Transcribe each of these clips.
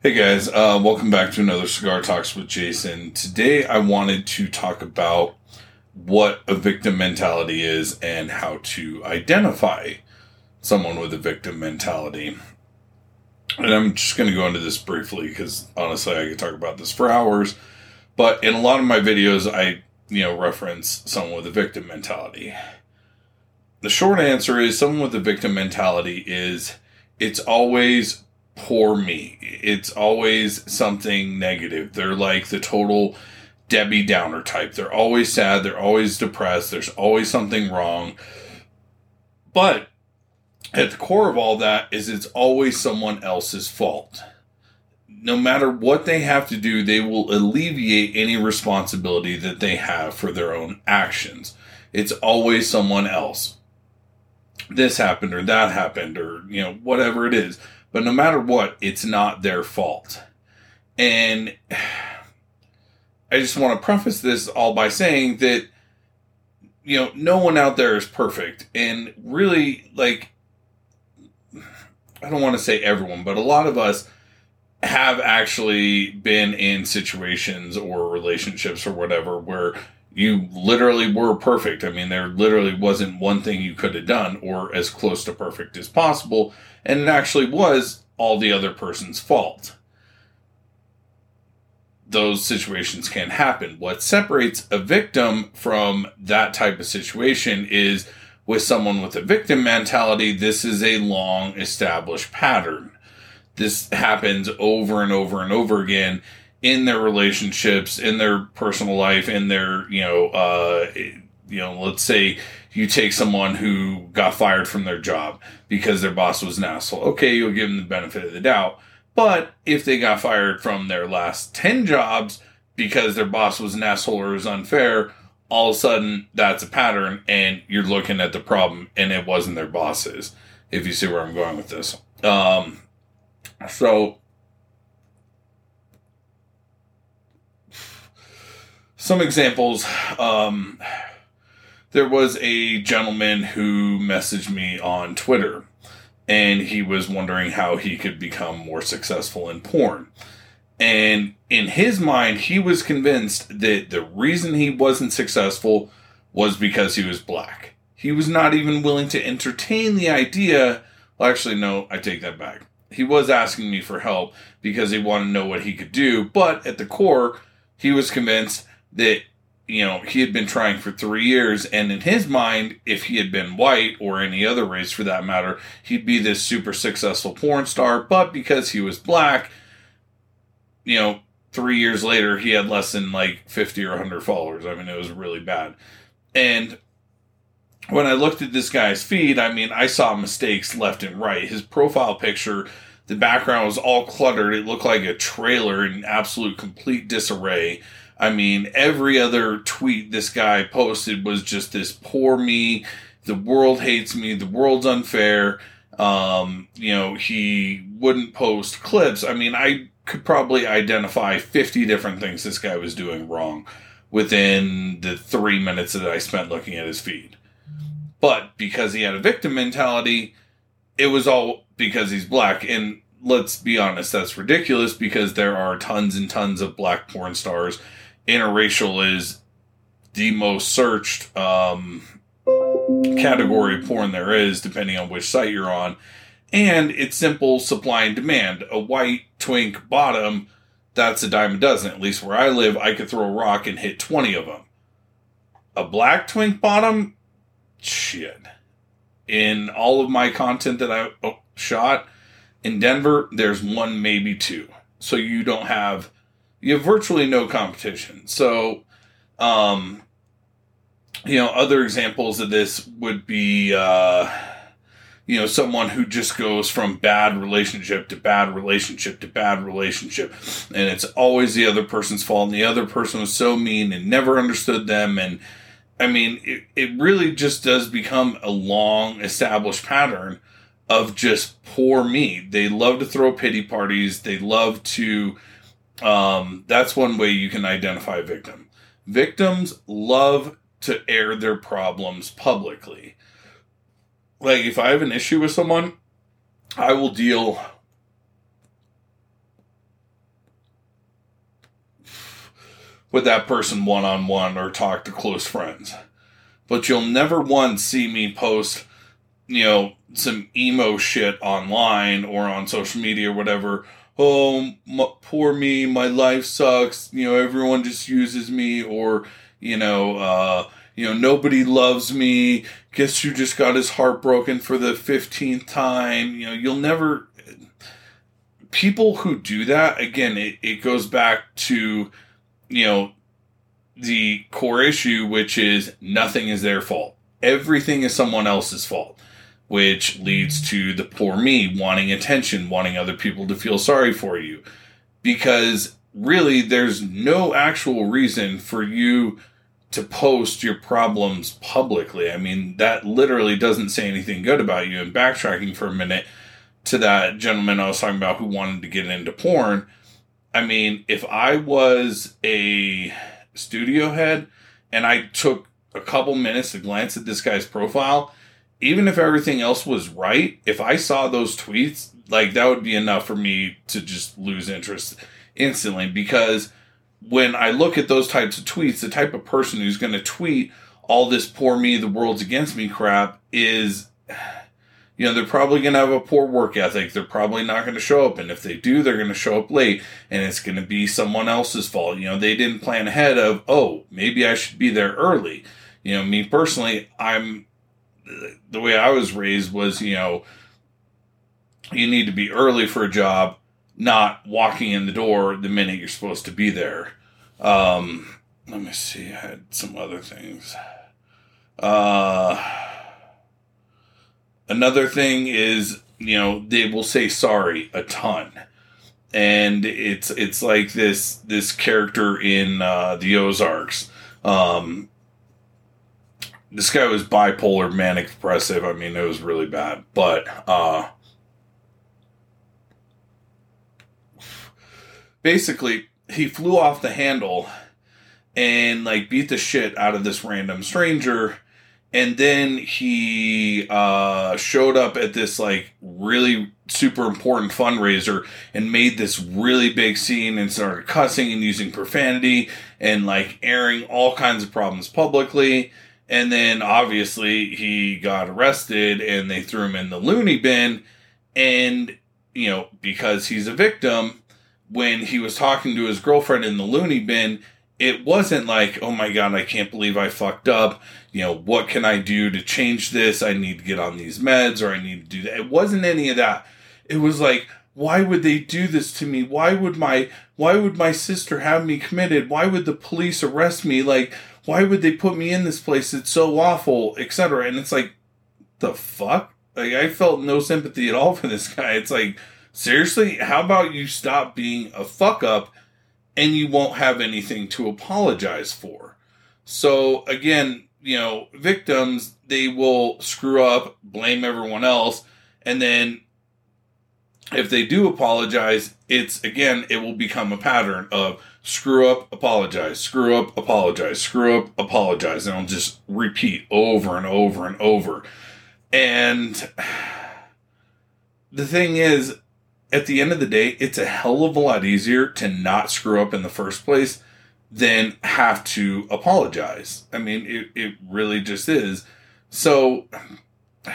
Hey guys, uh, welcome back to another Cigar Talks with Jason. Today I wanted to talk about what a victim mentality is and how to identify someone with a victim mentality. And I'm just going to go into this briefly because honestly I could talk about this for hours. But in a lot of my videos, I you know reference someone with a victim mentality. The short answer is someone with a victim mentality is it's always poor me. It's always something negative. They're like the total Debbie Downer type. They're always sad. They're always depressed. There's always something wrong. But at the core of all that is it's always someone else's fault. No matter what they have to do, they will alleviate any responsibility that they have for their own actions. It's always someone else. This happened or that happened or, you know, whatever it is but no matter what, it's not their fault. And I just want to preface this all by saying that, you know, no one out there is perfect. And really, like, I don't want to say everyone, but a lot of us have actually been in situations or relationships or whatever where you literally were perfect. I mean, there literally wasn't one thing you could have done or as close to perfect as possible. And it actually was all the other person's fault. Those situations can happen. What separates a victim from that type of situation is with someone with a victim mentality, this is a long established pattern. This happens over and over and over again in their relationships, in their personal life, in their, you know, uh, you know, let's say you take someone who got fired from their job because their boss was an asshole. Okay, you'll give them the benefit of the doubt. But if they got fired from their last 10 jobs because their boss was an asshole or was unfair, all of a sudden that's a pattern and you're looking at the problem and it wasn't their bosses, if you see where I'm going with this. Um, so some examples. Um, there was a gentleman who messaged me on Twitter and he was wondering how he could become more successful in porn. And in his mind, he was convinced that the reason he wasn't successful was because he was black. He was not even willing to entertain the idea. Well, actually, no, I take that back. He was asking me for help because he wanted to know what he could do, but at the core, he was convinced that you know he had been trying for three years and in his mind if he had been white or any other race for that matter he'd be this super successful porn star. But because he was black you know three years later he had less than like 50 or 100 followers. I mean it was really bad. And when i looked at this guy's feed i mean i saw mistakes left and right. His profile picture the background was all cluttered. It looked like a trailer in absolute complete disarray I mean, every other tweet this guy posted was just this poor me. The world hates me. The world's unfair. Um, you know, he wouldn't post clips. I mean, I could probably identify 50 different things this guy was doing wrong within the three minutes that I spent looking at his feed. But because he had a victim mentality, it was all because he's black. And let's be honest, that's ridiculous because there are tons and tons of black porn stars interracial is the most searched um, category of porn there is, depending on which site you're on. And it's simple supply and demand. A white twink bottom, that's a dime a dozen. At least where I live, I could throw a rock and hit 20 of them. A black twink bottom, shit. In all of my content that I oh, shot in Denver, there's one, maybe two. So you don't have you have virtually no competition. So, um, you know, other examples of this would be, uh, you know, someone who just goes from bad relationship to bad relationship to bad relationship, and it's always the other person's fault, and the other person was so mean and never understood them, and I mean, it, it really just does become a long established pattern of just poor me. They love to throw pity parties. They love to um, that's one way you can identify a victim. Victims love to air their problems publicly. Like, if I have an issue with someone, I will deal with that person one on one or talk to close friends. But you'll never once see me post, you know, some emo shit online or on social media or whatever Oh, my, poor me, my life sucks. You know, everyone just uses me, or you know, uh, you know, nobody loves me. Guess you just got his heart broken for the fifteenth time? You know, you'll never. People who do that again, it, it goes back to, you know, the core issue, which is nothing is their fault. Everything is someone else's fault which leads to the poor me wanting attention, wanting other people to feel sorry for you. Because really, there's no actual reason for you to post your problems publicly. I mean, that literally doesn't say anything good about you. And backtracking for a minute to that gentleman I was talking about who wanted to get into porn, I mean, if I was a studio head and I took a couple minutes to glance at this guy's profile, even if everything else was right, if I saw those tweets, like that would be enough for me to just lose interest instantly because when I look at those types of tweets, the type of person who's going to tweet all this poor me, the world's against me crap is, you know, they're probably going to have a poor work ethic. They're probably not going to show up. And if they do, they're going to show up late and it's going to be someone else's fault. You know, they didn't plan ahead of, oh, maybe I should be there early. You know, me personally, I'm the way I was raised was, you know, you need to be early for a job, not walking in the door the minute you're supposed to be there. Um, let me see. I had some other things. Uh, another thing is, you know, they will say sorry a ton. And it's it's like this this character in uh, the Ozarks. Um, this guy was bipolar, manic depressive. I mean, it was really bad. But uh, basically, he flew off the handle and like beat the shit out of this random stranger. And then he uh, showed up at this like really super important fundraiser and made this really big scene and started cussing and using profanity and like airing all kinds of problems publicly and then obviously he got arrested and they threw him in the loony bin. And, you know, because he's a victim, when he was talking to his girlfriend in the loony bin, it wasn't like, oh my God, I can't believe I fucked up. You know, what can I do to change this? I need to get on these meds or I need to do that. It wasn't any of that. It was like, why would they do this to me? Why would my why would my sister have me committed? Why would the police arrest me? Like why would they put me in this place? It's so awful, etc. And it's like, the fuck? Like, I felt no sympathy at all for this guy. It's like, seriously, how about you stop being a fuck up and you won't have anything to apologize for? So, again, you know, victims, they will screw up, blame everyone else, and then if they do apologize, it's again, it will become a pattern of screw up, apologize, screw up, apologize, screw up, apologize. And I'll just repeat over and over and over. And the thing is, at the end of the day, it's a hell of a lot easier to not screw up in the first place than have to apologize. I mean, it, it really just is. So,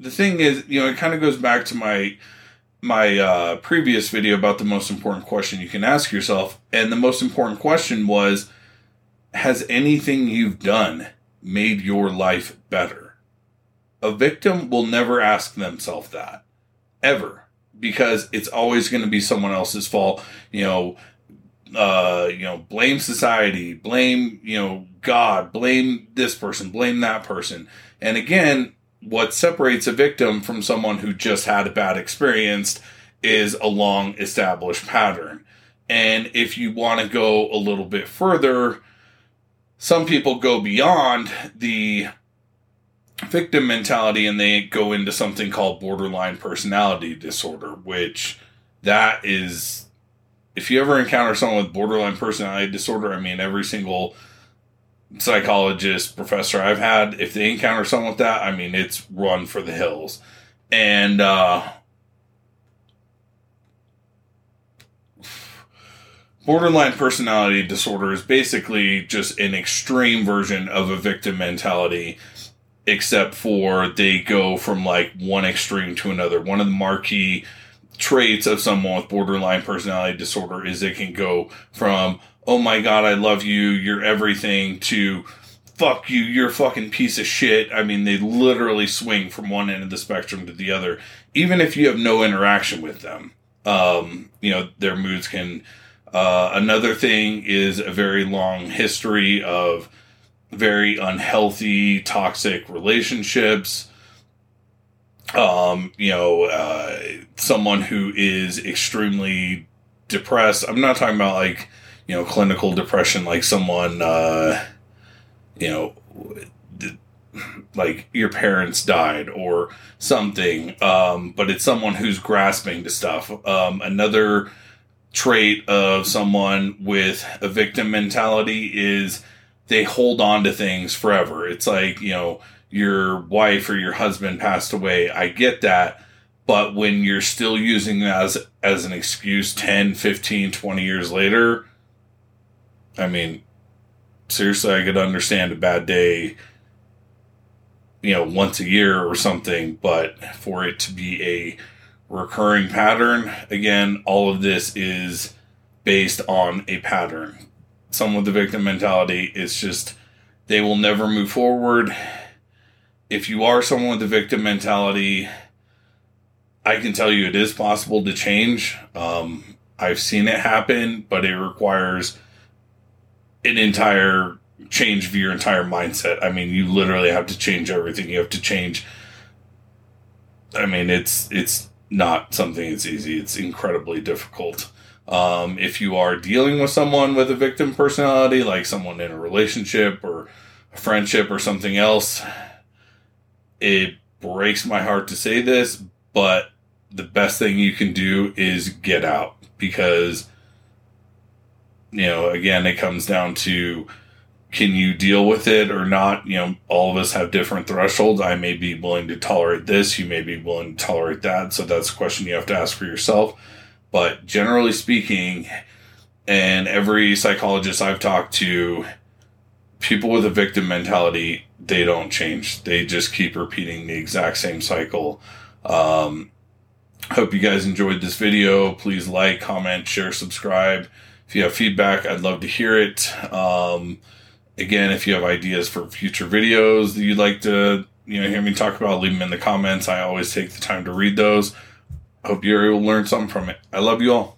the thing is, you know, it kind of goes back to my my uh, previous video about the most important question you can ask yourself. And the most important question was Has anything you've done made your life better? A victim will never ask themselves that, ever, because it's always going to be someone else's fault. You know, uh, you know, blame society, blame, you know, God, blame this person, blame that person. And again, what separates a victim from someone who just had a bad experience is a long established pattern. And if you want to go a little bit further, some people go beyond the victim mentality and they go into something called borderline personality disorder, which that is if you ever encounter someone with borderline personality disorder, I mean every single psychologist, professor I've had, if they encounter someone with that, I mean, it's run for the hills. And, uh, borderline personality disorder is basically just an extreme version of a victim mentality except for they go from like one extreme to another one of the marquee traits of someone with borderline personality disorder is they can go from oh my god i love you you're everything to fuck you you're a fucking piece of shit i mean they literally swing from one end of the spectrum to the other even if you have no interaction with them um, you know their moods can uh, another thing is a very long history of very unhealthy, toxic relationships. Um, you know, uh, someone who is extremely depressed. I'm not talking about like, you know, clinical depression, like someone, uh, you know, like your parents died or something. Um, but it's someone who's grasping to stuff. Um, another trait of someone with a victim mentality is they hold on to things forever. It's like, you know, your wife or your husband passed away. I get that. But when you're still using that as, as an excuse 10, 15, 20 years later, I mean, seriously, I could understand a bad day, you know, once a year or something, but for it to be a recurring pattern. Again, all of this is based on a pattern. Some with the victim mentality, it's just they will never move forward. If you are someone with the victim mentality, I can tell you it is possible to change. Um, I've seen it happen, but it requires an entire change of your entire mindset. I mean, you literally have to change everything. You have to change. I mean, it's it's not something that's easy. It's incredibly difficult. Um, if you are dealing with someone with a victim personality, like someone in a relationship or a friendship or something else, it breaks my heart to say this, but the best thing you can do is get out because, you know, again, it comes down to can you deal with it or not? You know, all of us have different thresholds. I may be willing to tolerate this, you may be willing to tolerate that. So that's a question you have to ask for yourself. But generally speaking, and every psychologist I've talked to, people with a victim mentality, they don't change. They just keep repeating the exact same cycle. Um, hope you guys enjoyed this video. Please like, comment, share, subscribe. If you have feedback, I'd love to hear it. Um, again, if you have ideas for future videos that you'd like to, you know, hear me talk about, leave them in the comments. I always take the time to read those. I hope you're able to learn something from it. I love you all.